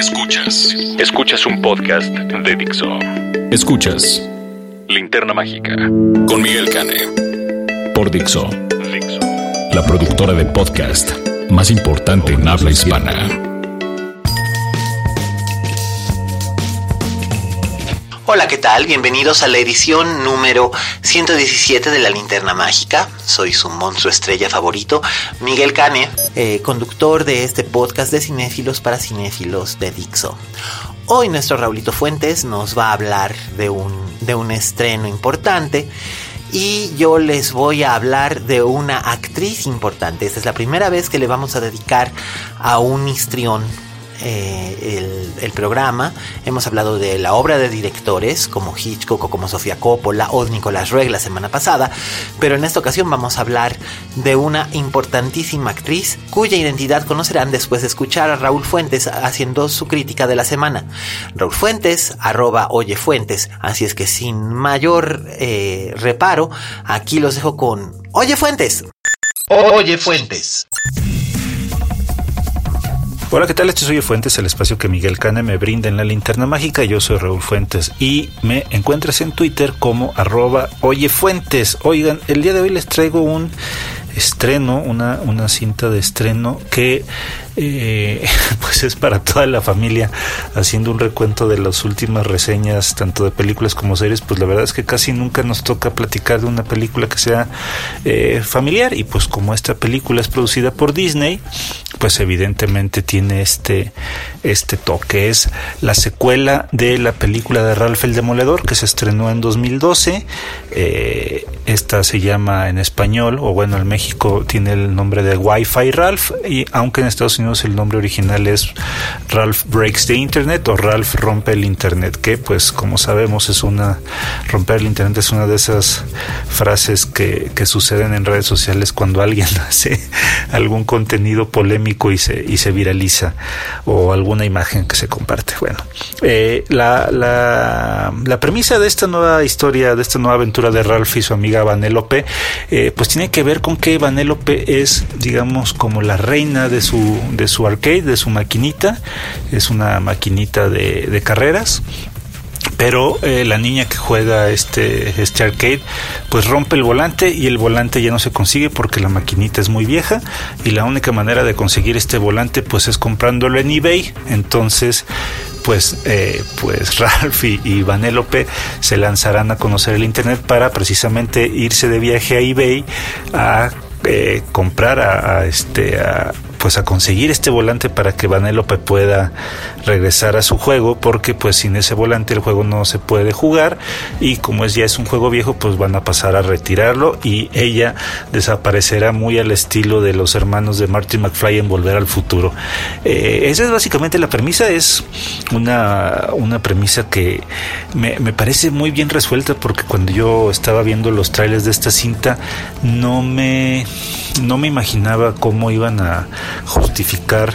Escuchas. Escuchas un podcast de Dixo. Escuchas Linterna Mágica con Miguel Cane. Por Dixo. Dixo. La productora de podcast más importante en habla hispana. Hola, ¿qué tal? Bienvenidos a la edición número 117 de la Linterna Mágica. Soy su monstruo estrella favorito, Miguel Cane, eh, conductor de este podcast de cinéfilos para cinéfilos de Dixo. Hoy nuestro Raulito Fuentes nos va a hablar de un, de un estreno importante y yo les voy a hablar de una actriz importante. Esta es la primera vez que le vamos a dedicar a un histrión eh, el, programa. Hemos hablado de la obra de directores como Hitchcock o como Sofía Coppola o Nicolás Rueg la semana pasada, pero en esta ocasión vamos a hablar de una importantísima actriz cuya identidad conocerán después de escuchar a Raúl Fuentes haciendo su crítica de la semana. Raúl Fuentes, arroba Oye Fuentes, así es que sin mayor eh, reparo, aquí los dejo con Oye Fuentes. Oye Fuentes. Hola, ¿qué tal? Este soy Fuentes, el espacio que Miguel Cane me brinda en la linterna mágica. Yo soy Raúl Fuentes y me encuentras en Twitter como arroba Oye Fuentes. Oigan, el día de hoy les traigo un estreno, una, una cinta de estreno que eh, pues es para toda la familia haciendo un recuento de las últimas reseñas tanto de películas como series pues la verdad es que casi nunca nos toca platicar de una película que sea eh, familiar. Y pues como esta película es producida por Disney pues evidentemente tiene este este toque. Es la secuela de la película de Ralph el Demoledor que se estrenó en 2012 eh, esta se llama en español o bueno en México tiene el nombre de Wi-Fi Ralph y aunque en Estados Unidos el nombre original es Ralph Breaks the Internet o Ralph Rompe el Internet, que pues como sabemos es una, romper el Internet es una de esas frases que, que suceden en redes sociales cuando alguien hace algún contenido polémico y se, y se viraliza o alguna imagen que se comparte. Bueno, eh, la, la, la, premisa de esta nueva historia, de esta nueva aventura de Ralph y su amiga Vanellope, eh, pues tiene que ver con que Vanellope es, digamos, como la reina de su, de su arcade, de su maquinita. Es una maquinita de, carreras. Pero eh, la niña que juega este, este arcade pues rompe el volante y el volante ya no se consigue porque la maquinita es muy vieja. Y la única manera de conseguir este volante pues es comprándolo en eBay. Entonces pues eh, pues Ralph y, y Vanellope se lanzarán a conocer el internet para precisamente irse de viaje a eBay a eh, comprar a, este a, pues a conseguir este volante para que Vanellope pueda regresar a su juego porque pues sin ese volante el juego no se puede jugar y como es ya es un juego viejo pues van a pasar a retirarlo y ella desaparecerá muy al estilo de los hermanos de Martin McFly en Volver al Futuro. Eh, esa es básicamente la premisa, es una, una premisa que me, me parece muy bien resuelta porque cuando yo estaba viendo los trailers de esta cinta no me no me imaginaba cómo iban a justificar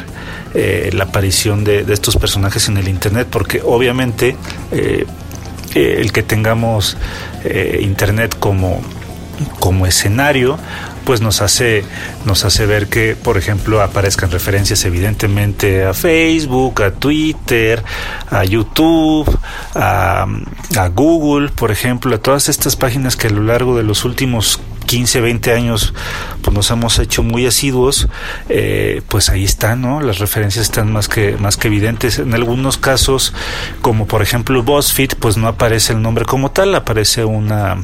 eh, la aparición de, estos personajes en el Internet, porque obviamente eh, eh, el que tengamos Internet como, como escenario, pues nos hace, nos hace ver que, por ejemplo, aparezcan referencias evidentemente a Facebook, a Twitter, a YouTube, a, a Google, por ejemplo, a todas estas páginas que a lo largo de los últimos 15, 20 años pues nos hemos hecho muy asiduos, eh, pues ahí están, ¿no? Las referencias están más que, más que evidentes. En algunos casos, como por ejemplo BuzzFeed, pues no aparece el nombre como tal, aparece una,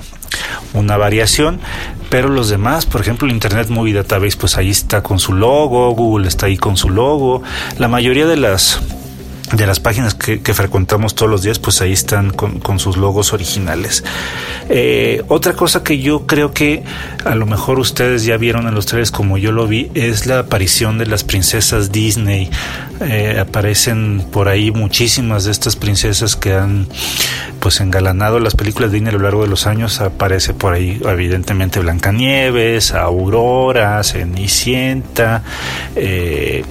una variación, pero los demás, por ejemplo, Internet Movie Database, pues ahí está con su logo, Google está ahí con su logo, la mayoría de las de las páginas que, frecuentamos todos los días, pues ahí están con, sus logos originales. Eh, otra cosa que yo creo que a lo mejor ustedes ya vieron en los trailers como yo lo vi, es la aparición de las princesas Disney. Eh, aparecen por ahí muchísimas de estas princesas que han pues engalanado las películas Disney a lo largo de los años. Aparece por ahí evidentemente Blancanieves, Aurora, Cenicienta, eh,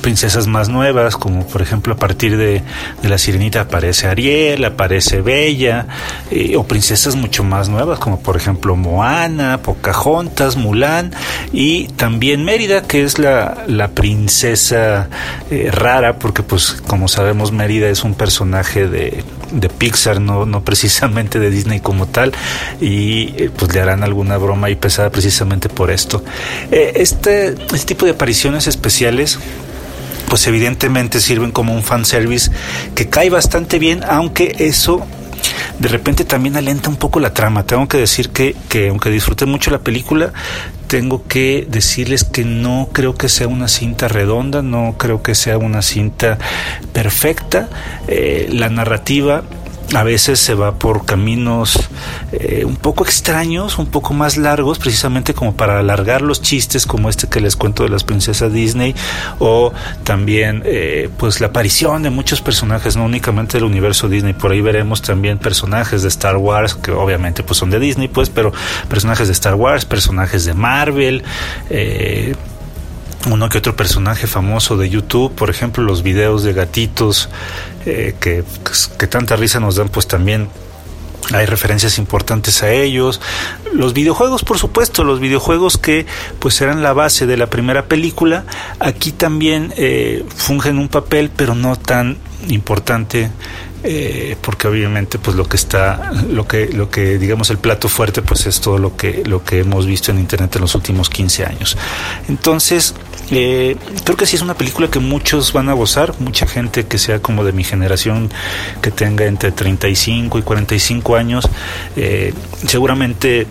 princesas más nuevas como por ejemplo a partir de, la Sirenita aparece Ariel, aparece Bella, eh, o princesas mucho más nuevas, como por ejemplo Moana, Pocahontas, Mulan, y también Mérida, que es la, la princesa eh, rara, porque pues como sabemos Mérida es un personaje de, de Pixar, no, precisamente de Disney como tal, y eh, pues le harán alguna broma y pesada precisamente por esto. este, este tipo de apariciones especiales pues evidentemente sirven como un fanservice que cae bastante bien, aunque eso de repente también alenta un poco la trama. Tengo que decir que, que aunque disfruté mucho la película, tengo que decirles que no creo que sea una cinta redonda, no creo que sea una cinta perfecta. Eh, la narrativa a veces se va por caminos eh, un poco extraños, un poco más largos, precisamente como para alargar los chistes como este que les cuento de las princesas Disney o también eh, pues la aparición de muchos personajes, no únicamente del universo Disney, por ahí veremos también personajes de Star Wars que obviamente pues son de Disney pues, pero personajes de Star Wars, personajes de Marvel, eh, uno que otro personaje famoso de YouTube, por ejemplo, los videos de gatitos eh, que, que tanta risa nos dan, pues también hay referencias importantes a ellos. Los videojuegos, por supuesto, los videojuegos que pues eran la base de la primera película, aquí también eh, fungen un papel, pero no tan importante eh, porque obviamente pues lo que está lo que lo que digamos el plato fuerte pues es todo lo que lo que hemos visto en internet en los últimos 15 años entonces eh, creo que sí es una película que muchos van a gozar mucha gente que sea como de mi generación que tenga entre 35 y 45 años eh, seguramente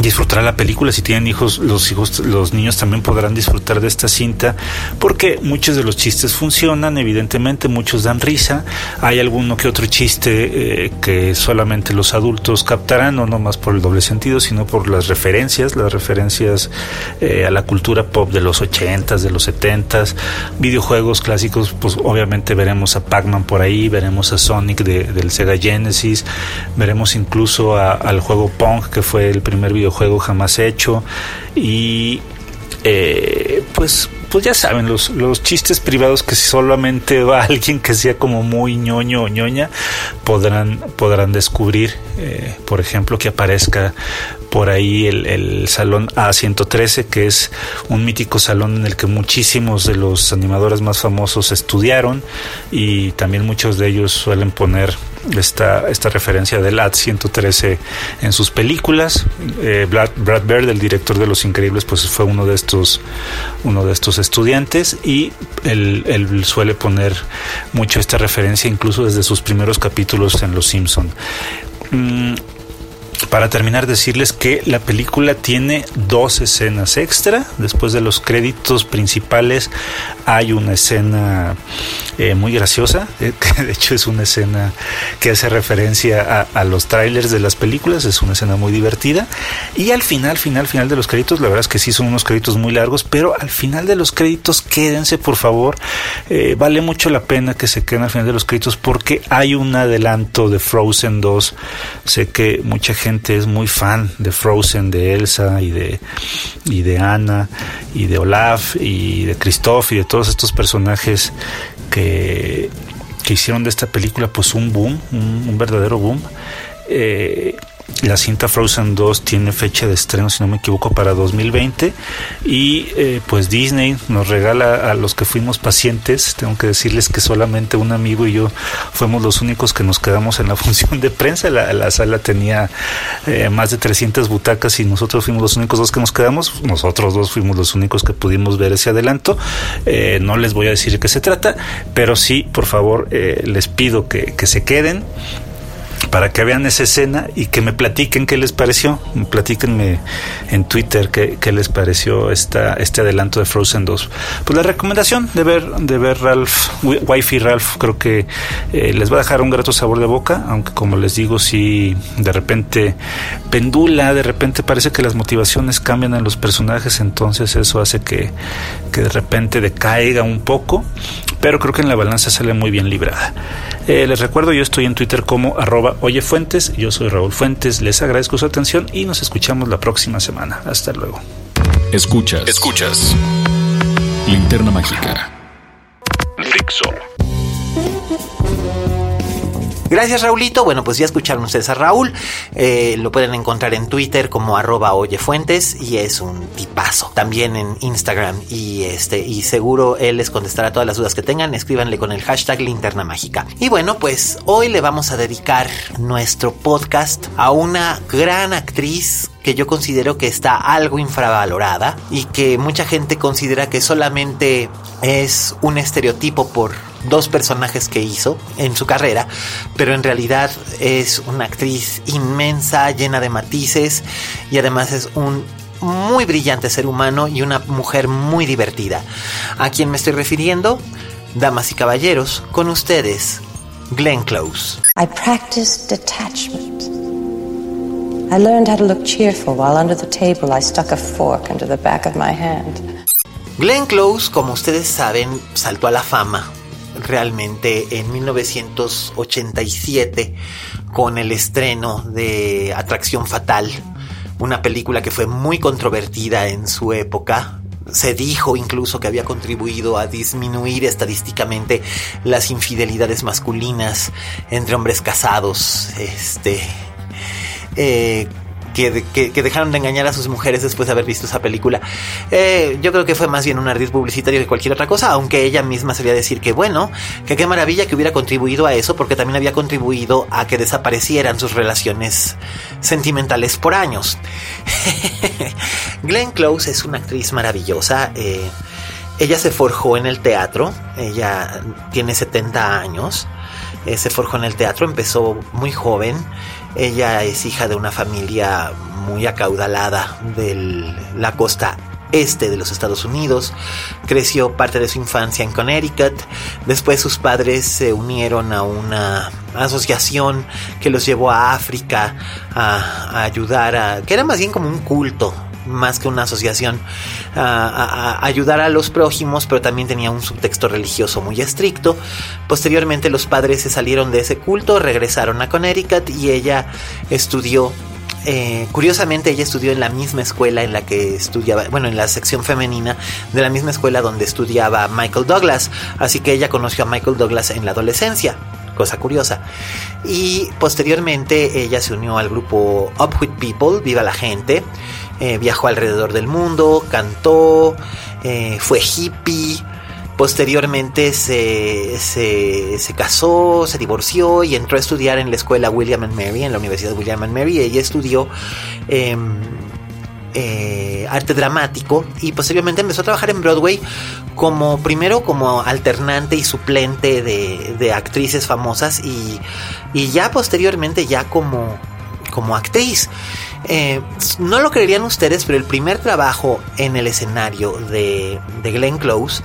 disfrutará la película. Si tienen hijos, los hijos, los niños también podrán disfrutar de esta cinta, porque muchos de los chistes funcionan, evidentemente, muchos dan risa. Hay alguno que otro chiste eh, que solamente los adultos captarán, no más por el doble sentido, sino por las referencias, las referencias eh, a la cultura pop de los ochentas, de los setentas, videojuegos clásicos, pues obviamente veremos a Pac-Man por ahí, veremos a Sonic del Sega Genesis, veremos incluso al juego Pong, que fue el primer videojuego juego jamás hecho. Y eh, pues pues ya saben, los, los chistes privados que solamente va alguien que sea como muy ñoño o ñoña, podrán, podrán descubrir, eh, por ejemplo, que aparezca por ahí el, el, salón A113, que es un mítico salón en el que muchísimos de los animadores más famosos estudiaron y también muchos de ellos suelen poner esta, esta referencia del AT-113 en sus películas. Eh, Brad, Brad, Bird, el director de Los Increíbles, pues fue uno de estos, uno de estos estudiantes y él, él suele poner mucho esta referencia incluso desde sus primeros capítulos en Los Simpson. Mm, para terminar, decirles que la película tiene dos escenas extra. Después de los créditos principales hay una escena eh, muy graciosa, eh, de hecho es una escena que hace referencia a, los trailers de las películas, es una escena muy divertida. Y al final, final, final de los créditos, la verdad es que sí son unos créditos muy largos, pero al final de los créditos quédense por favor. Eh, vale mucho la pena que se queden al final de los créditos porque hay un adelanto de Frozen 2. Sé que mucha gente es muy fan de Frozen, de Elsa y de, y de Anna y de Olaf y de Christoph y de todos estos personajes que, que hicieron de esta película pues un boom, un, verdadero boom. Eh, la cinta Frozen 2 tiene fecha de estreno, si no me equivoco, para 2020. Y eh, pues Disney nos regala a los que fuimos pacientes. Tengo que decirles que solamente un amigo y yo fuimos los únicos que nos quedamos en la función de prensa. La, sala tenía eh, más de 300 butacas y nosotros fuimos los únicos dos que nos quedamos. Nosotros dos fuimos los únicos que pudimos ver ese adelanto. Eh, no les voy a decir de qué se trata, pero sí, por favor, les pido que, que se queden para que vean esa escena y que me platiquen qué les pareció. Platíquenme en Twitter qué, qué les pareció esta, este adelanto de Frozen 2. Pues la recomendación de ver, de ver Ralph, Wi-Fi Ralph, creo que eh, les va a dejar un grato sabor de boca, aunque como les digo, si de repente pendula, de repente parece que las motivaciones cambian en los personajes, entonces eso hace que, que de repente decaiga un poco, pero creo que en la balanza sale muy bien librada. Eh, les recuerdo, yo estoy en Twitter como arroba oyefuentes, yo soy Raúl Fuentes, les agradezco su atención y nos escuchamos la próxima semana. Hasta luego. Escuchas, escuchas. Linterna Mágica. Fixo. Gracias Raulito. Bueno, pues ya escucharon ustedes a Raúl. Eh, lo pueden encontrar en Twitter como arroba oyefuentes y es un tipazo. También en Instagram y este y seguro él les contestará todas las dudas que tengan. Escríbanle con el hashtag linterna mágica. Y bueno, pues hoy le vamos a dedicar nuestro podcast a una gran actriz que yo considero que está algo infravalorada y que mucha gente considera que solamente es un estereotipo por dos personajes que hizo en su carrera, pero en realidad es una actriz inmensa, llena de matices y además es un muy brillante ser humano y una mujer muy divertida. ¿A quien me estoy refiriendo? Damas y caballeros, con ustedes, Glenn Close. I practiced detachment. I learned how to look cheerful while under the table I stuck a fork under the back of my hand. Glenn Close, como ustedes saben, saltó a la fama realmente en 1987 con el estreno de Atracción Fatal, una película que fue muy controvertida en su época. Se dijo incluso que había contribuido a disminuir estadísticamente las infidelidades masculinas entre hombres casados. Este. Eh, que, dejaron de engañar a sus mujeres después de haber visto esa película. Eh, yo creo que fue más bien un ardid publicitario que cualquier otra cosa, aunque ella misma solía decir que bueno, que qué maravilla que hubiera contribuido a eso, porque también había contribuido a que desaparecieran sus relaciones sentimentales por años. Glenn Close es una actriz maravillosa. Eh, ella se forjó en el teatro, ella tiene 70 años, se forjó en el teatro, empezó muy joven ella es hija de una familia muy acaudalada de la costa este de los Estados Unidos. Creció parte de su infancia en Connecticut. Después sus padres se unieron a una asociación que los llevó a África a, ayudar a... que era más bien como un culto más que una asociación, a, ayudar a los prójimos, pero también tenía un subtexto religioso muy estricto. Posteriormente los padres se salieron de ese culto, regresaron a Connecticut y ella estudió eh, curiosamente ella estudió en la misma escuela en la que estudiaba, bueno, en la sección femenina de la misma escuela donde estudiaba Michael Douglas, así que ella conoció a Michael Douglas en la adolescencia, cosa curiosa. Y posteriormente ella se unió al grupo Up With People, Viva la Gente, eh, viajó alrededor del mundo, cantó, eh, fue hippie. Posteriormente se, se, casó, se divorció y entró a estudiar en la escuela William and Mary, en la Universidad William and Mary. Ella estudió em, eh, arte dramático y posteriormente empezó a trabajar en Broadway como primero como alternante y suplente de, actrices famosas y, y, ya posteriormente ya como, como actriz. Eh, no lo creerían ustedes, pero el primer trabajo en el escenario de, de Glenn Close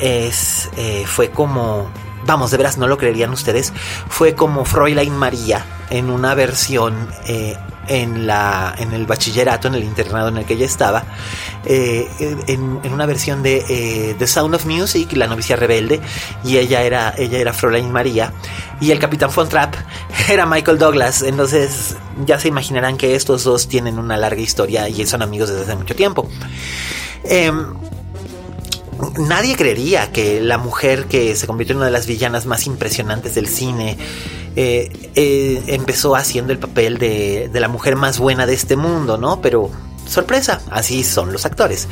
es, eh, fue como, vamos, de veras no lo creerían ustedes, fue como Fräulein María en una versión eh, en, la, en el bachillerato, en el internado en el que ella estaba, eh, en, una versión de eh, The Sound of Music, La novicia rebelde, y ella era, ella era Fräulein María, y el capitán Von Trapp era Michael Douglas, entonces ya se imaginarán que estos dos tienen una larga historia y son amigos desde hace mucho tiempo. Em, nadie creería que la mujer que se convirtió en una de las villanas más impresionantes del cine eh, eh, empezó haciendo el papel de, de la mujer más buena de este mundo, ¿no? Pero sorpresa, así son los actores.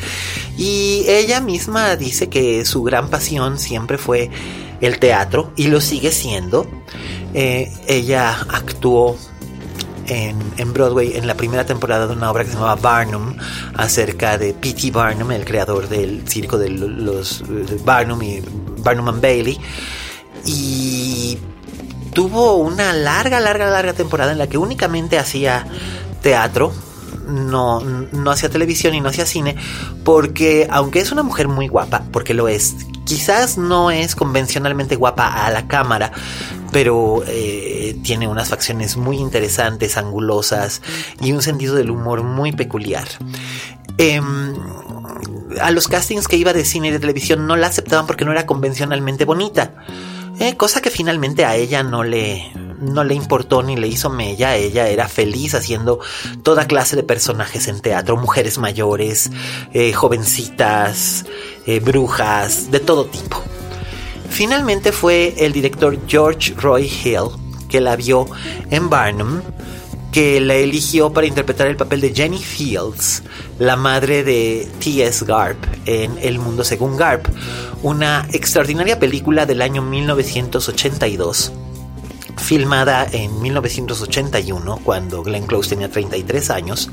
Y ella misma dice que su gran pasión siempre fue el teatro y lo sigue siendo. Eh, ella actuó en, Broadway en la primera temporada de una obra que se llamaba Barnum, acerca de P.T. Barnum, el creador del circo de los Barnum y Barnum and Bailey. Y tuvo una larga, larga, larga temporada en la que únicamente hacía teatro, no, no hacía televisión y no hacía cine, porque aunque es una mujer muy guapa, porque lo es, quizás no es convencionalmente guapa a la cámara, pero eh, tiene unas facciones muy interesantes, angulosas y un sentido del humor muy peculiar. Em, a los castings que iba de cine y de televisión no la aceptaban porque no era convencionalmente bonita. Eh, cosa que finalmente a ella no le, no le importó ni le hizo mella. Ella era feliz haciendo toda clase de personajes en teatro, mujeres mayores, eh, jovencitas, brujas, de todo tipo. Finalmente fue el director George Roy Hill que la vio en Barnum que la eligió para interpretar el papel de Jenny Fields, la madre de T.S. Garp en El Mundo Según Garp, una extraordinaria película del año 1982 filmada en 1981, cuando Glenn Close tenía 33 años.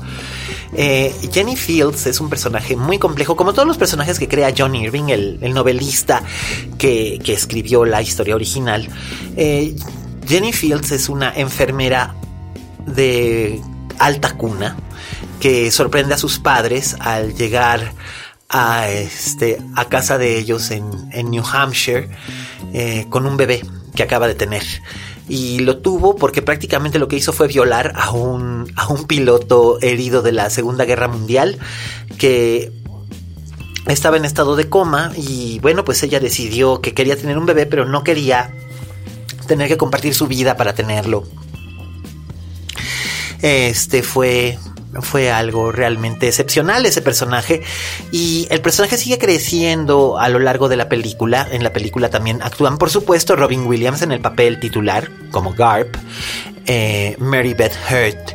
Eh, Jenny Fields es un personaje muy complejo, como todos los personajes que crea John Irving, el, novelista que, escribió la historia original. Eh, Jenny Fields es una enfermera de alta cuna que sorprende a sus padres al llegar a, este, casa de ellos en, New Hampshire eh, con un bebé que acaba de tener. Y lo tuvo porque prácticamente lo que hizo fue violar a un, a un piloto herido de la Segunda Guerra Mundial que estaba en estado de coma y bueno, pues ella decidió que quería tener un bebé, pero no quería tener que compartir su vida para tenerlo. Este fue fue algo realmente excepcional ese personaje y el personaje sigue creciendo a lo largo de la película. En la película también actúan, por supuesto, Robin Williams en el papel titular como Garp, eh, Mary Beth Hurt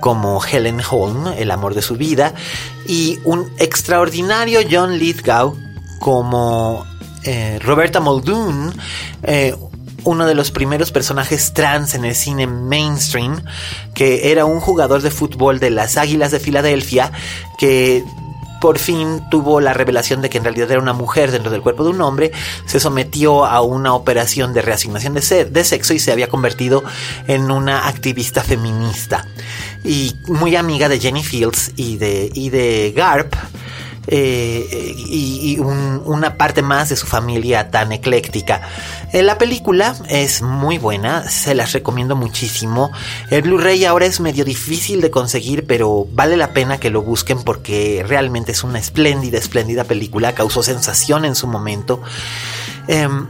como Helen Holm, el amor de su vida, y un extraordinario John Lithgow como eh, Roberta Muldoon, eh, uno de los primeros personajes trans en el cine mainstream, que era un jugador de fútbol de las Águilas de Filadelfia, que por fin tuvo la revelación de que en realidad era una mujer dentro del cuerpo de un hombre, se sometió a una operación de reasignación de, de sexo y se había convertido en una activista feminista. Y muy amiga de Jenny Fields y de, y de Garp, eh, y, una parte más de su familia tan ecléctica. Eh, la película es muy buena, se las recomiendo muchísimo. El Blu-ray ahora es medio difícil de conseguir, pero vale la pena que lo busquen porque realmente es una espléndida, espléndida película, causó sensación en su momento. Em,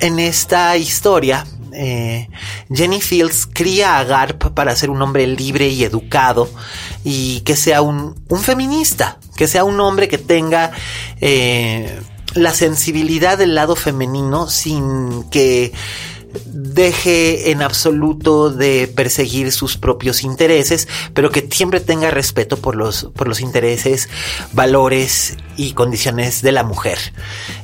en esta historia, eh, Jenny Fields cría a Garp para ser un hombre libre y educado y que sea un, feminista, que sea un hombre que tenga eh, la sensibilidad del lado femenino sin que deje en absoluto de perseguir sus propios intereses, pero que siempre tenga respeto por los, por los intereses, valores y condiciones de la mujer.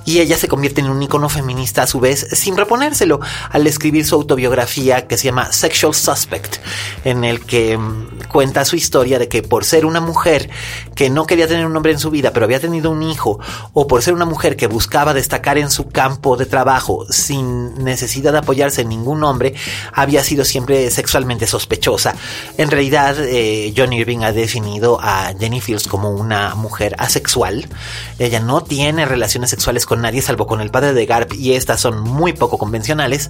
Y ella se convierte en un icono feminista a su vez, sin proponérselo, al escribir su autobiografía que se llama Sexual Suspect, en el que mm, cuenta su historia de que por ser una mujer que no quería tener un hombre en su vida, pero había tenido un hijo, o por ser una mujer que buscaba destacar en su campo de trabajo sin necesidad de apoyarse en ningún hombre, había sido siempre sexualmente sospechosa. En realidad, eh, John Irving ha definido a Jenny Fields como una mujer asexual, ella no tiene relaciones sexuales con nadie salvo con el padre de Garp y estas son muy poco convencionales.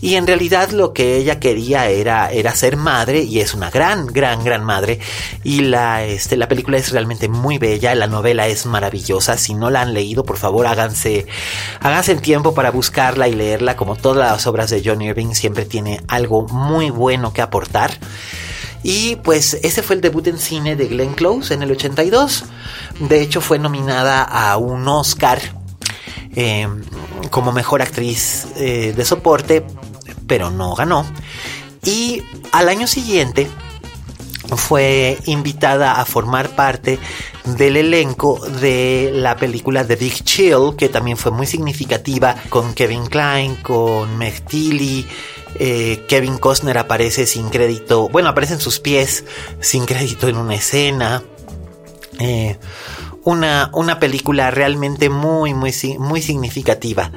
Y en realidad lo que ella quería era, era ser madre y es una gran, gran, madre. Y la, este, la película es realmente muy bella, la novela es maravillosa. Si no la han leído, por favor háganse, háganse el tiempo para buscarla y leerla. Como todas las obras de John Irving, siempre tiene algo muy bueno que aportar. Y pues ese fue el debut en cine de Glenn Close en el 82. De hecho fue nominada a un Oscar eh, como mejor actriz eh, de soporte, pero no ganó. Y al año siguiente fue invitada a formar parte del elenco de la película The Big Chill, que también fue muy significativa, con Kevin Klein, con Meg eh, Kevin Costner aparece sin crédito, bueno, aparece en sus pies sin crédito en una escena. Eh, una, una película realmente muy, muy, muy significativa.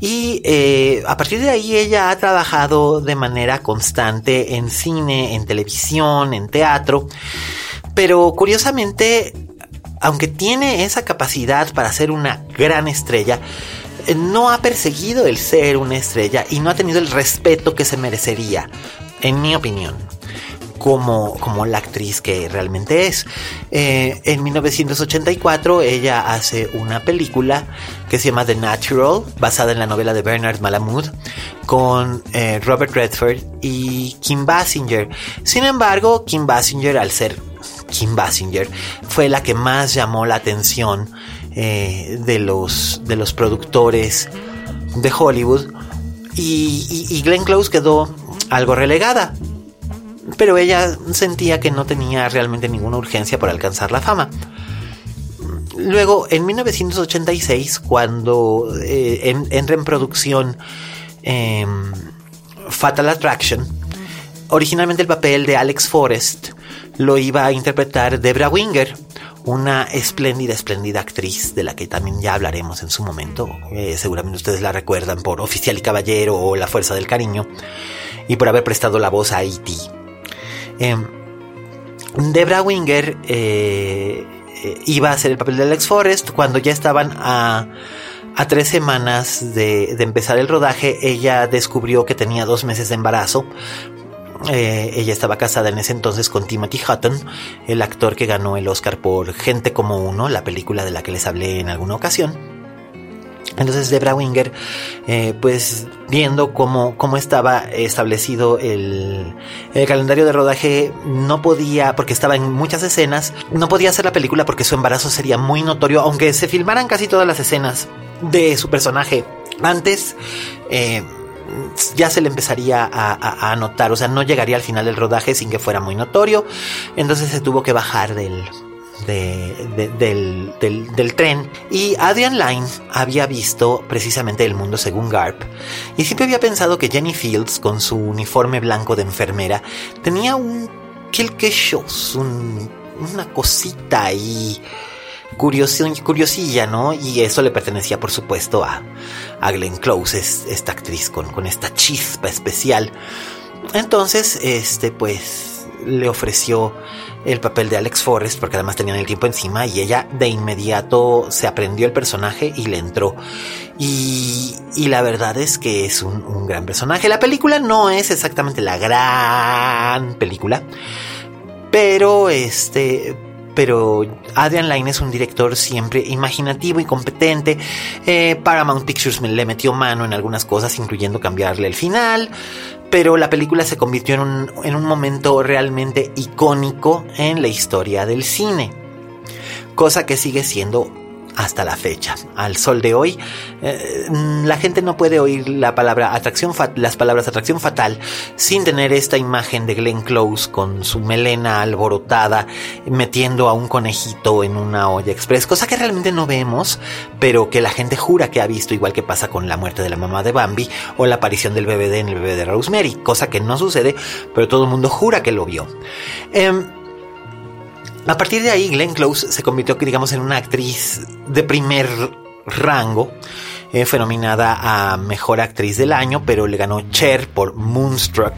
Y eh, a partir de ahí ella ha trabajado de manera constante en cine, en televisión, en teatro. Pero curiosamente, aunque tiene esa capacidad para ser una gran estrella, eh, no ha perseguido el ser una estrella y no ha tenido el respeto que se merecería, en mi opinión como, como la actriz que realmente es. Eh, en 1984 ella hace una película que se llama The Natural, basada en la novela de Bernard Malamud, con eh, Robert Redford y Kim Basinger. Sin embargo, Kim Basinger, al ser Kim Basinger, fue la que más llamó la atención eh, de, los, de los productores de Hollywood. Y, y Glenn Close quedó algo relegada pero ella sentía que no tenía realmente ninguna urgencia por alcanzar la fama. Luego, en 1986, cuando eh, entra en producción em, Fatal Attraction, originalmente el papel de Alex Forrest lo iba a interpretar Debra Winger, una espléndida, espléndida actriz de la que también ya hablaremos en su momento. Eh, seguramente ustedes la recuerdan por Oficial y Caballero o La Fuerza del Cariño y por haber prestado la voz a E.T. Em, Debra Winger eh, eh, iba a hacer el papel de Alex Forrest cuando ya estaban a, tres semanas de, empezar el rodaje. Ella descubrió que tenía dos meses de embarazo. Eh, ella estaba casada en ese entonces con Timothy Hutton, el actor que ganó el Oscar por Gente como Uno, la película de la que les hablé en alguna ocasión. Entonces Debra Winger, eh, pues viendo cómo, cómo estaba establecido el, el, calendario de rodaje, no podía, porque estaba en muchas escenas, no podía hacer la película porque su embarazo sería muy notorio, aunque se filmaran casi todas las escenas de su personaje antes. Eh, ya se le empezaría a, a, notar, o sea, no llegaría al final del rodaje sin que fuera muy notorio, entonces se tuvo que bajar del, del, del, tren. Y Adrian Lyne había visto precisamente el mundo según Garp. Y siempre había pensado que Jenny Fields, con su uniforme blanco de enfermera, tenía un quelque chose, una cosita ahí curiosilla, ¿no? Y eso le pertenecía, por supuesto, a, a Glenn Close, esta actriz con, con esta chispa especial. Entonces, este, pues, le ofreció el papel de Alex Forrest, porque además tenían el tiempo encima, y ella de inmediato se aprendió el personaje y le entró. Y, y la verdad es que es un, un gran personaje. La película no es exactamente la gran película, pero este pero Adrian Lyne es un director siempre imaginativo y competente. Eh, Paramount Pictures le metió mano en algunas cosas, incluyendo cambiarle el final. Pero la película se convirtió en un, en un momento realmente icónico en la historia del cine. Cosa que sigue siendo hasta la fecha. Al sol de hoy, eh, la gente no puede oír la palabra atracción las palabras atracción fatal sin tener esta imagen de Glenn Close con su melena alborotada metiendo a un conejito en una olla express, cosa que realmente no vemos, pero que la gente jura que ha visto, igual que pasa con la muerte de la mamá de Bambi o la aparición del bebé de en el bebé de Rosemary, cosa que no sucede, pero todo el mundo jura que lo vio. Em, a partir de ahí, Glenn Close se convirtió, digamos, en una actriz de primer rango. Eh, fue nominada a Mejor Actriz del Año, pero le ganó Cher por Moonstruck.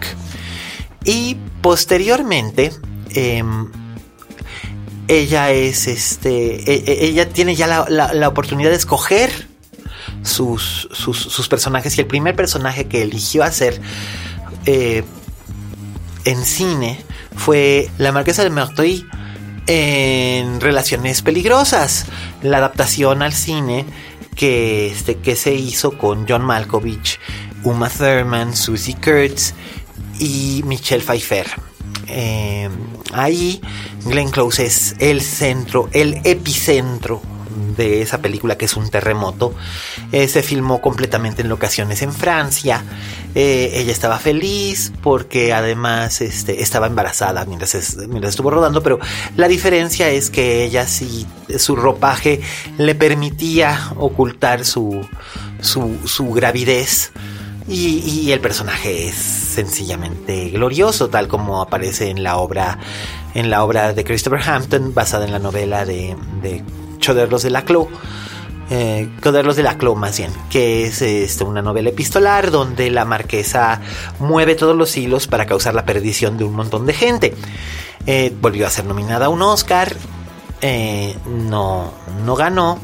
Y posteriormente, em, ella es este. E, e, ella tiene ya la, oportunidad de escoger sus, sus, personajes. Y el primer personaje que eligió hacer eh, en cine fue la Marquesa de Merteuil en Relaciones Peligrosas, la adaptación al cine que, este, que se hizo con John Malkovich, Uma Thurman, Susie Kurtz y Michelle Pfeiffer. Eh, ahí Glenn Close es el centro, el epicentro de esa película que es un terremoto. Eh, se filmó completamente en locaciones en Francia. Eh, ella estaba feliz porque además este, estaba embarazada mientras, estuvo rodando, pero la diferencia es que ella sí, su ropaje le permitía ocultar su, su, gravidez. Y, el personaje es sencillamente glorioso, tal como aparece en la obra, en la obra de Christopher Hampton, basada en la novela de Choderlos de la Clo. Eh, de la Clo, más bien, que es este, una novela epistolar donde la marquesa mueve todos los hilos para causar la perdición de un montón de gente. Eh, volvió a ser nominada a un Oscar, eh, no, no ganó,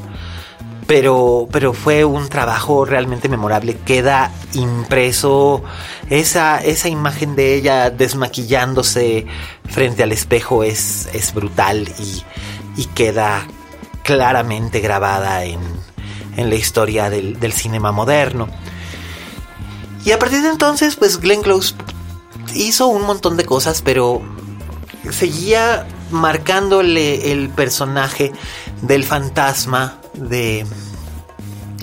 pero, pero fue un trabajo realmente memorable. Queda impreso esa, esa imagen de ella desmaquillándose frente al espejo es, es brutal y, y queda claramente grabada en, en la historia del, del, cinema moderno. Y a partir de entonces, pues Glenn Close hizo un montón de cosas, pero seguía marcándole el personaje del fantasma de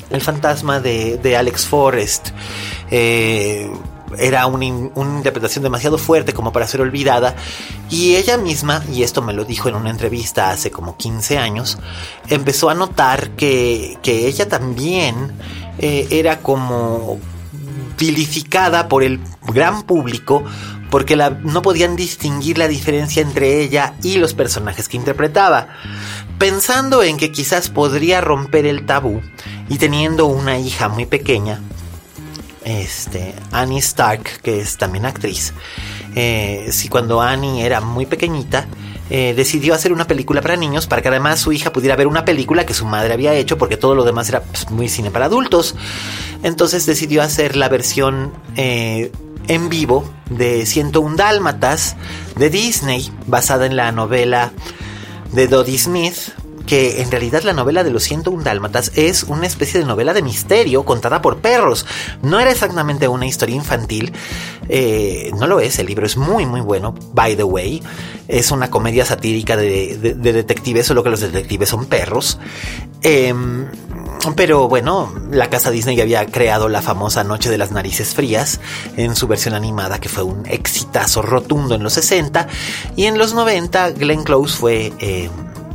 el fantasma de, de Alex Forrest. Eh, era una, interpretación demasiado fuerte como para ser olvidada y ella misma, y esto me lo dijo en una entrevista hace como 15 años, empezó a notar que, que ella también eh, era como vilificada por el gran público porque la, no podían distinguir la diferencia entre ella y los personajes que interpretaba. Pensando en que quizás podría romper el tabú y teniendo una hija muy pequeña, este, Annie Stark, que es también actriz, eh, si cuando Annie era muy pequeñita, eh, decidió hacer una película para niños para que además su hija pudiera ver una película que su madre había hecho porque todo lo demás era pues, muy cine para adultos. Entonces decidió hacer la versión eh, en vivo de 101 Dálmatas de Disney, basada en la novela de Dodie Smith, que en realidad la novela de los 101 Dálmatas es una especie de novela de misterio contada por perros. No era exactamente una historia infantil, eh, no lo es, el libro es muy muy bueno, by the way. Es una comedia satírica de, de, de detectives, solo que los detectives son perros. Eh, pero bueno, la casa Disney había creado la famosa Noche de las Narices Frías en su versión animada, que fue un exitazo rotundo en los 60. Y en los 90, Glenn Close fue eh,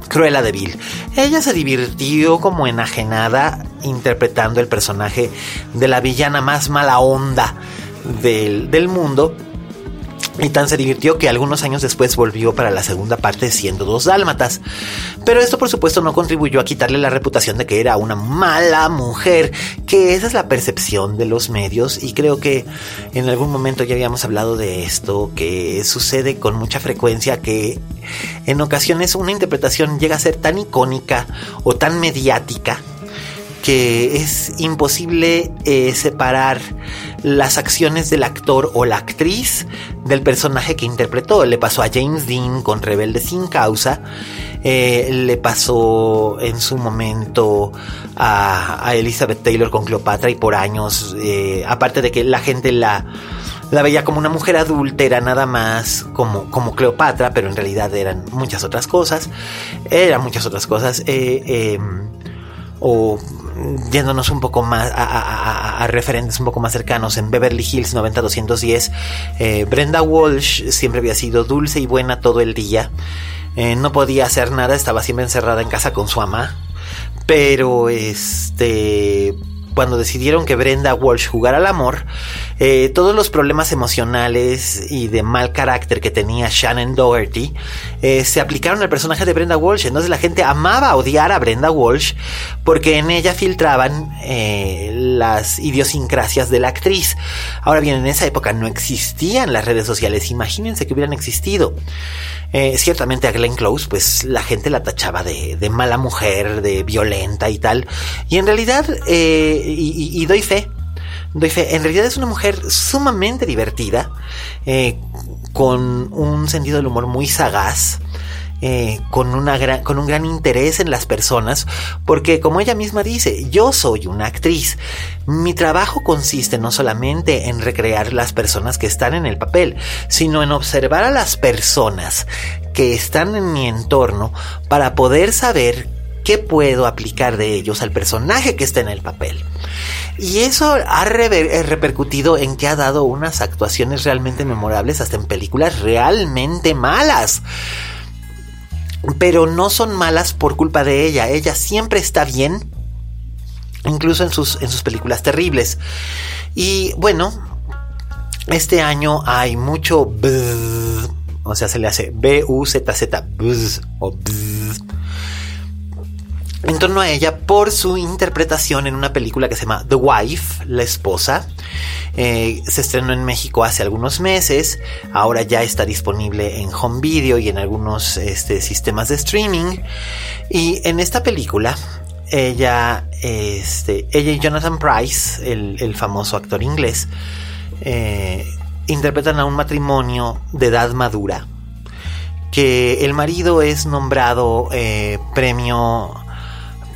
Cruella de Vil. Ella se divirtió como enajenada interpretando el personaje de la villana más mala onda del, del mundo y tan se divirtió que algunos años después volvió para la segunda parte siendo dos dálmatas. Pero esto por supuesto no contribuyó a quitarle la reputación de que era una mala mujer, que esa es la percepción de los medios y creo que en algún momento ya habíamos hablado de esto, que sucede con mucha frecuencia que en ocasiones una interpretación llega a ser tan icónica o tan mediática que es imposible eh, separar las acciones del actor o la actriz del personaje que interpretó. Le pasó a James Dean con Rebelde sin causa. Eh, le pasó en su momento a, Elizabeth Taylor con Cleopatra y por años, eh, aparte de que la gente la, la veía como una mujer adúltera nada más, como, como Cleopatra, pero en realidad eran muchas otras cosas. Eran muchas otras cosas. Eh, o yéndonos un poco más a, referentes un poco más cercanos en Beverly Hills 90210 eh, Brenda Walsh siempre había sido dulce y buena todo el día. Eh, no podía hacer nada estaba siempre encerrada en casa con su ama pero este cuando decidieron que Brenda Walsh jugara al amor, eh, todos los problemas emocionales y de mal carácter que tenía Shannon Doherty eh, se aplicaron al personaje de Brenda Walsh. Entonces la gente amaba odiar a Brenda Walsh porque en ella filtraban eh, las idiosincrasias de la actriz. Ahora bien, en esa época no existían las redes sociales. Imagínense que hubieran existido. Eh, ciertamente a Glenn Close, pues la gente la tachaba de, de mala mujer, de violenta y tal. Y en realidad, eh, y, y, doy fe, doy fe, en realidad es una mujer sumamente divertida, eh, con un sentido del humor muy sagaz. Eh, con, una gran, con un gran interés en las personas, porque como ella misma dice, yo soy una actriz. Mi trabajo consiste no solamente en recrear las personas que están en el papel, sino en observar a las personas que están en mi entorno para poder saber qué puedo aplicar de ellos al personaje que está en el papel. Y eso ha rever repercutido en que ha dado unas actuaciones realmente memorables hasta en películas realmente malas pero no son malas por culpa de ella. Ella siempre está bien, incluso en sus, en sus películas terribles. Y bueno, este año hay mucho... O sea, se le hace B-U-Z-Z, bzz, o bzz. En torno a ella por su interpretación en una película que se llama The Wife, la esposa. Eh, se estrenó en México hace algunos meses, ahora ya está disponible en home video y en algunos este, sistemas de streaming. Y en esta película, ella, este, ella y Jonathan Price, el, famoso actor inglés, eh, interpretan a un matrimonio de edad madura que el marido es nombrado eh, premio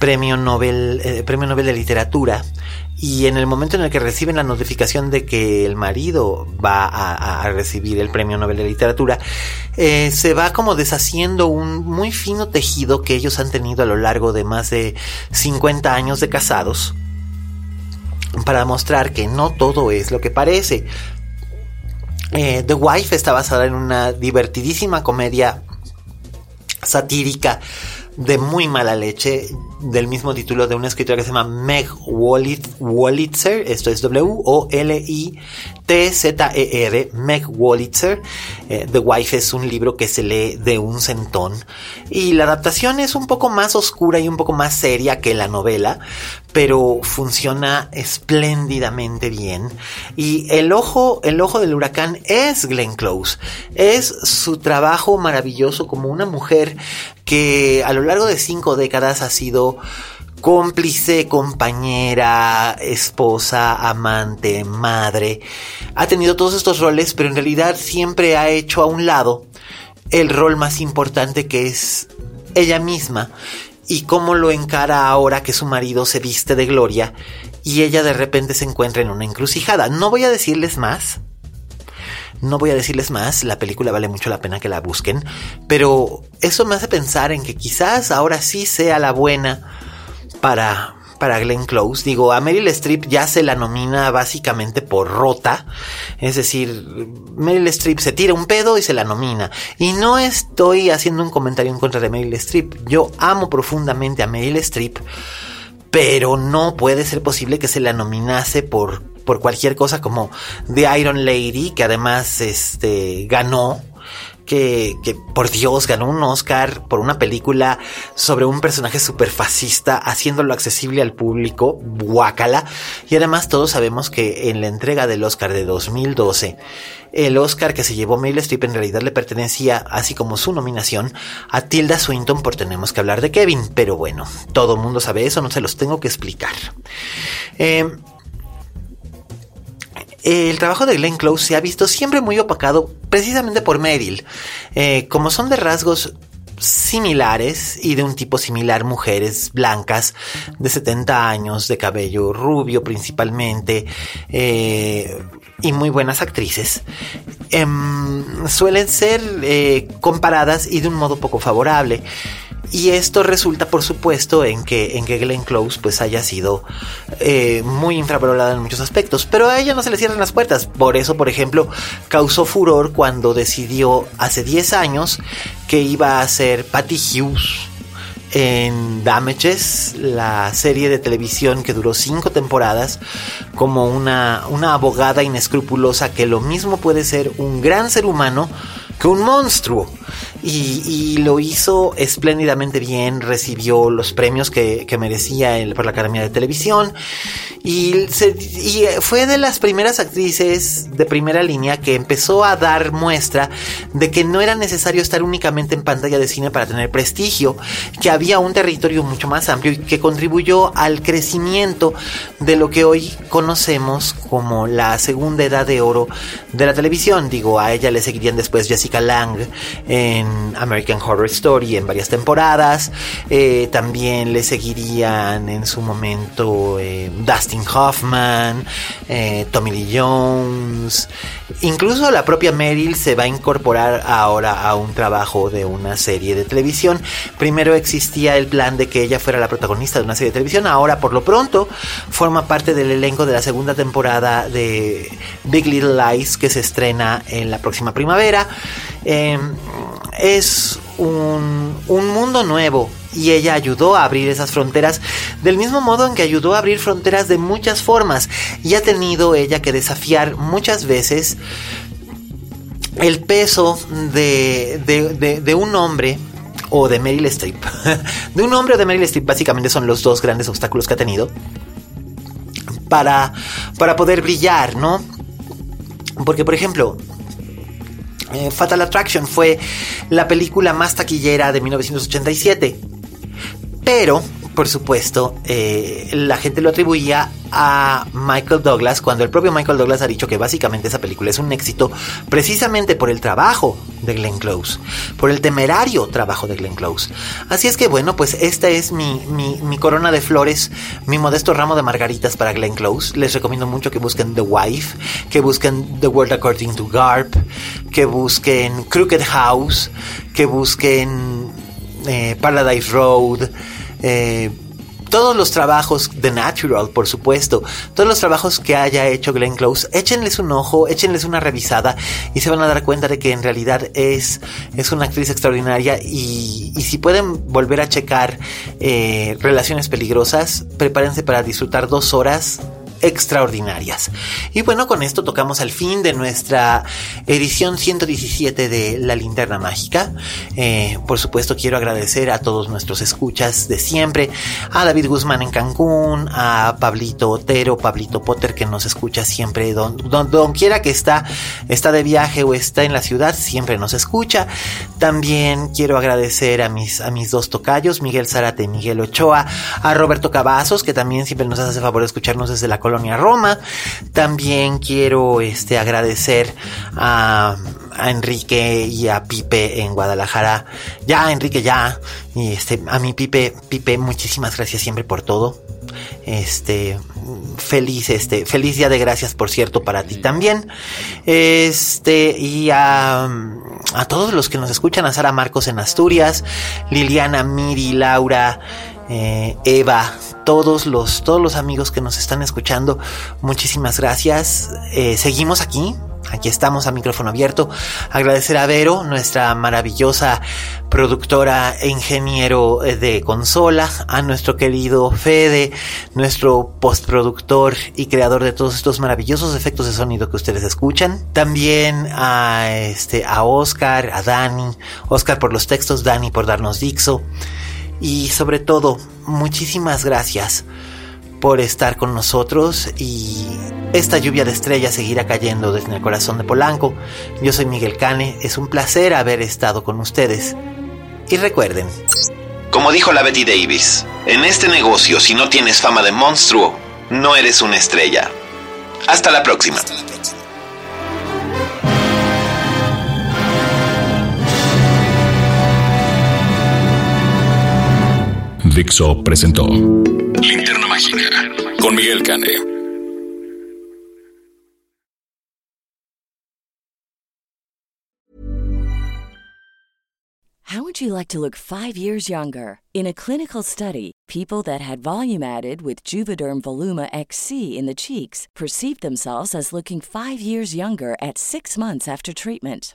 premio Nobel eh, premio Nobel de literatura y en el momento en el que reciben la notificación de que el marido va a, recibir el premio Nobel de literatura eh, se va como deshaciendo un muy fino tejido que ellos han tenido a lo largo de más de 50 años de casados para mostrar que no todo es lo que parece. Eh, The Wife está basada en una divertidísima comedia satírica de muy mala leche, del mismo título de una escritora que se llama Meg Wolitzer, esto es W-O-L-I-T-Z-E-R, Meg Wolitzer. Eh, The Wife es un libro que se lee de un centón y la adaptación es un poco más oscura y un poco más seria que la novela, pero funciona espléndidamente bien. Y el ojo, el ojo del huracán es Glenn Close. Es su trabajo maravilloso como una mujer que a lo largo de cinco décadas ha sido cómplice, compañera, esposa, amante, madre. Ha tenido todos estos roles, pero en realidad siempre ha hecho a un lado el rol más importante que es ella misma y cómo lo encara ahora que su marido se viste de gloria y ella de repente se encuentra en una encrucijada. No voy a decirles más. No voy a decirles más, la película vale mucho la pena que la busquen, pero eso me hace pensar en que quizás ahora sí sea la buena para para Glenn Close. Digo, a Meryl Streep ya se la nomina básicamente por rota. Es decir, Meryl Streep se tira un pedo y se la nomina. Y no estoy haciendo un comentario en contra de Meryl Streep. Yo amo profundamente a Meryl Streep. Pero no puede ser posible que se la nominase por, por cualquier cosa como The Iron Lady, que además este, ganó que, por Dios ganó un Oscar por una película sobre un personaje super fascista, haciéndolo accesible al público, guácala. Y además todos sabemos que en la entrega del Oscar de 2012, el Oscar que se llevó Meryl Streep en realidad le pertenecía, así como su nominación, a Tilda Swinton por Tenemos que hablar de Kevin. Pero bueno, todo mundo sabe eso, no se los tengo que explicar. Eh, el trabajo de Glenn Close se ha visto siempre muy opacado precisamente por Meryl. Eh, como son de rasgos similares y de un tipo similar, mujeres blancas de 70 años, de cabello rubio principalmente, eh, y muy buenas actrices, em, suelen ser eh, comparadas y de un modo poco favorable. Y esto resulta, por supuesto, en que, en que Glenn Close pues haya sido eh, muy infravalorada en muchos aspectos. Pero a ella no se le cierran las puertas. Por eso, por ejemplo, causó furor cuando decidió hace 10 años que iba a ser Patty Hughes en Damages, la serie de televisión que duró cinco temporadas, como una, una abogada inescrupulosa que lo mismo puede ser un gran ser humano que un monstruo y, lo hizo espléndidamente bien, recibió los premios que, merecía por la Academia de Televisión y, fue de las primeras actrices de primera línea que empezó a dar muestra de que no era necesario estar únicamente en pantalla de cine para tener prestigio, que había un territorio mucho más amplio y que contribuyó al crecimiento de lo que hoy conocemos como la segunda edad de oro de la televisión. Digo, a ella le seguirían después Jessica Lang en American Horror Story en varias temporadas. Eh, también le seguirían en su momento eh, Dustin Hoffman, eh, Tommy Lee Jones. Incluso la propia Meryl se va a incorporar ahora a un trabajo de una serie de televisión. Primero existía el plan de que ella fuera la protagonista de una serie de televisión. Ahora, por lo pronto, forma parte del elenco de la segunda temporada de Big Little Lies que se estrena en la próxima primavera. Em, es un, mundo nuevo y ella ayudó a abrir esas fronteras del mismo modo en que ayudó a abrir fronteras de muchas formas y ha tenido ella que desafiar muchas veces el peso de, de un hombre o de Meryl Streep. de un hombre o de Meryl Streep básicamente son los dos grandes obstáculos que ha tenido para, para poder brillar, ¿no? Porque, por ejemplo, eh, Fatal Attraction fue la película más taquillera de 1987. Pero por supuesto, eh, la gente lo atribuía a Michael Douglas cuando el propio Michael Douglas ha dicho que básicamente esa película es un éxito precisamente por el trabajo de Glenn Close, por el temerario trabajo de Glenn Close. Así es que bueno, pues esta es mi, mi corona de flores, mi modesto ramo de margaritas para Glenn Close. Les recomiendo mucho que busquen The Wife, que busquen The World According to Garp, que busquen Crooked House, que busquen eh, Paradise Road, eh, todos los trabajos de Natural, por supuesto, todos los trabajos que haya hecho Glenn Close, échenles un ojo, échenles una revisada y se van a dar cuenta de que en realidad es, es una actriz extraordinaria y, si pueden volver a checar eh, Relaciones Peligrosas, prepárense para disfrutar dos horas extraordinarias. Y bueno, con esto tocamos al fin de nuestra edición 117 de La Linterna Mágica. Eh, por supuesto, quiero agradecer a todos nuestros escuchas de siempre, a David Guzmán en Cancún, a Pablito Otero, Pablito Potter que nos escucha siempre, don, don, quiera que está, está de viaje o está en la ciudad, siempre nos escucha. También quiero agradecer a mis, a mis dos tocayos, Miguel Zárate y Miguel Ochoa, a Roberto Cavazos, que también siempre nos hace favor de escucharnos desde la colonia Roma. También quiero este, agradecer a, Enrique y a Pipe en Guadalajara. Ya, Enrique, ya. Y este, a mi Pipe, Pipe, muchísimas gracias siempre por todo. Este, feliz, este, feliz día de gracias, por cierto, para ti también. Este, y a, a todos los que nos escuchan, a Sara Marcos en Asturias, Liliana, Miri, Laura, eh, Eva, todos los, todos los amigos que nos están escuchando, muchísimas gracias. Eh, seguimos aquí, aquí estamos a micrófono abierto. Agradecer a Vero, nuestra maravillosa productora e ingeniero eh, de consola, a nuestro querido Fede, nuestro postproductor y creador de todos estos maravillosos efectos de sonido que ustedes escuchan. También a este, a Oscar, a Dani, Oscar por los textos, Dani por darnos Dixo. Y sobre todo, muchísimas gracias por estar con nosotros y esta lluvia de estrellas seguirá cayendo desde el corazón de Polanco. Yo soy Miguel Cane, es un placer haber estado con ustedes. Y recuerden, como dijo la Betty Davis, en este negocio si no tienes fama de monstruo, no eres una estrella. Hasta la próxima. Dixo presentó Linterna Mágica con Miguel Cane. How would you like to look five years younger? In a clinical study, people that had volume added with Juvederm Voluma XC in the cheeks perceived themselves as looking five years younger at six months after treatment.